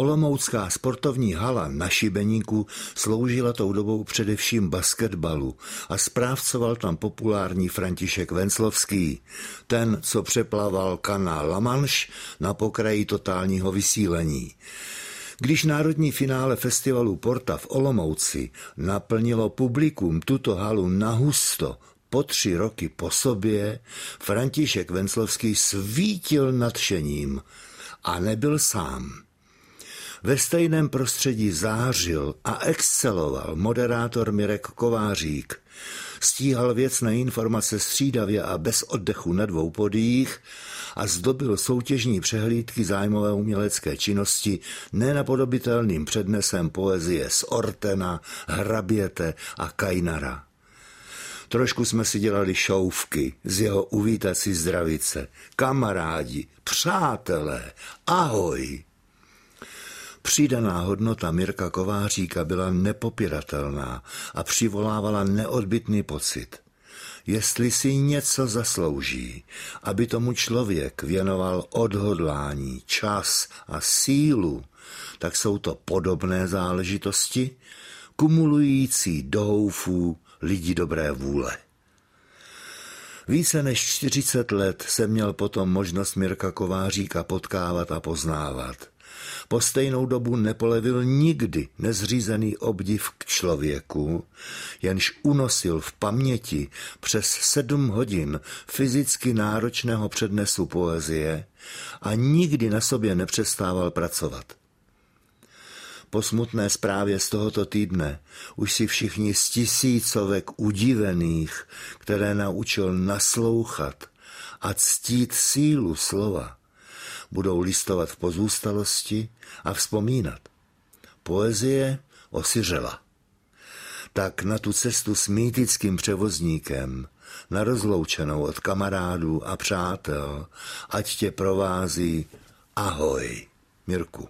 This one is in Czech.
Olomoucká sportovní hala na Šibeníku sloužila tou dobou především basketbalu a správcoval tam populární František Venclovský, ten, co přeplaval kanál La Manche na pokraji totálního vysílení. Když národní finále festivalu Porta v Olomouci naplnilo publikum tuto halu na husto po tři roky po sobě, František Venclovský svítil nadšením a nebyl sám. Ve stejném prostředí zářil a exceloval moderátor Mirek Kovářík. Stíhal věcné informace střídavě a bez oddechu na dvou podích a zdobil soutěžní přehlídky zájmové umělecké činnosti nenapodobitelným přednesem poezie z Ortena, Hraběte a Kajnara. Trošku jsme si dělali šouvky z jeho uvítací zdravice. Kamarádi, přátelé, ahoj. Přidaná hodnota Mirka Kováříka byla nepopiratelná a přivolávala neodbitný pocit. Jestli si něco zaslouží, aby tomu člověk věnoval odhodlání, čas a sílu, tak jsou to podobné záležitosti, kumulující doufů lidí dobré vůle. Více než 40 let jsem měl potom možnost Mirka Kováříka potkávat a poznávat. Po stejnou dobu nepolevil nikdy nezřízený obdiv k člověku, jenž unosil v paměti přes sedm hodin fyzicky náročného přednesu poezie a nikdy na sobě nepřestával pracovat. Po smutné zprávě z tohoto týdne už si všichni z tisícovek udivených, které naučil naslouchat a ctít sílu slova, budou listovat v pozůstalosti a vzpomínat. Poezie osiřela. Tak na tu cestu s mýtickým převozníkem, na rozloučenou od kamarádů a přátel, ať tě provází ahoj, Mirku.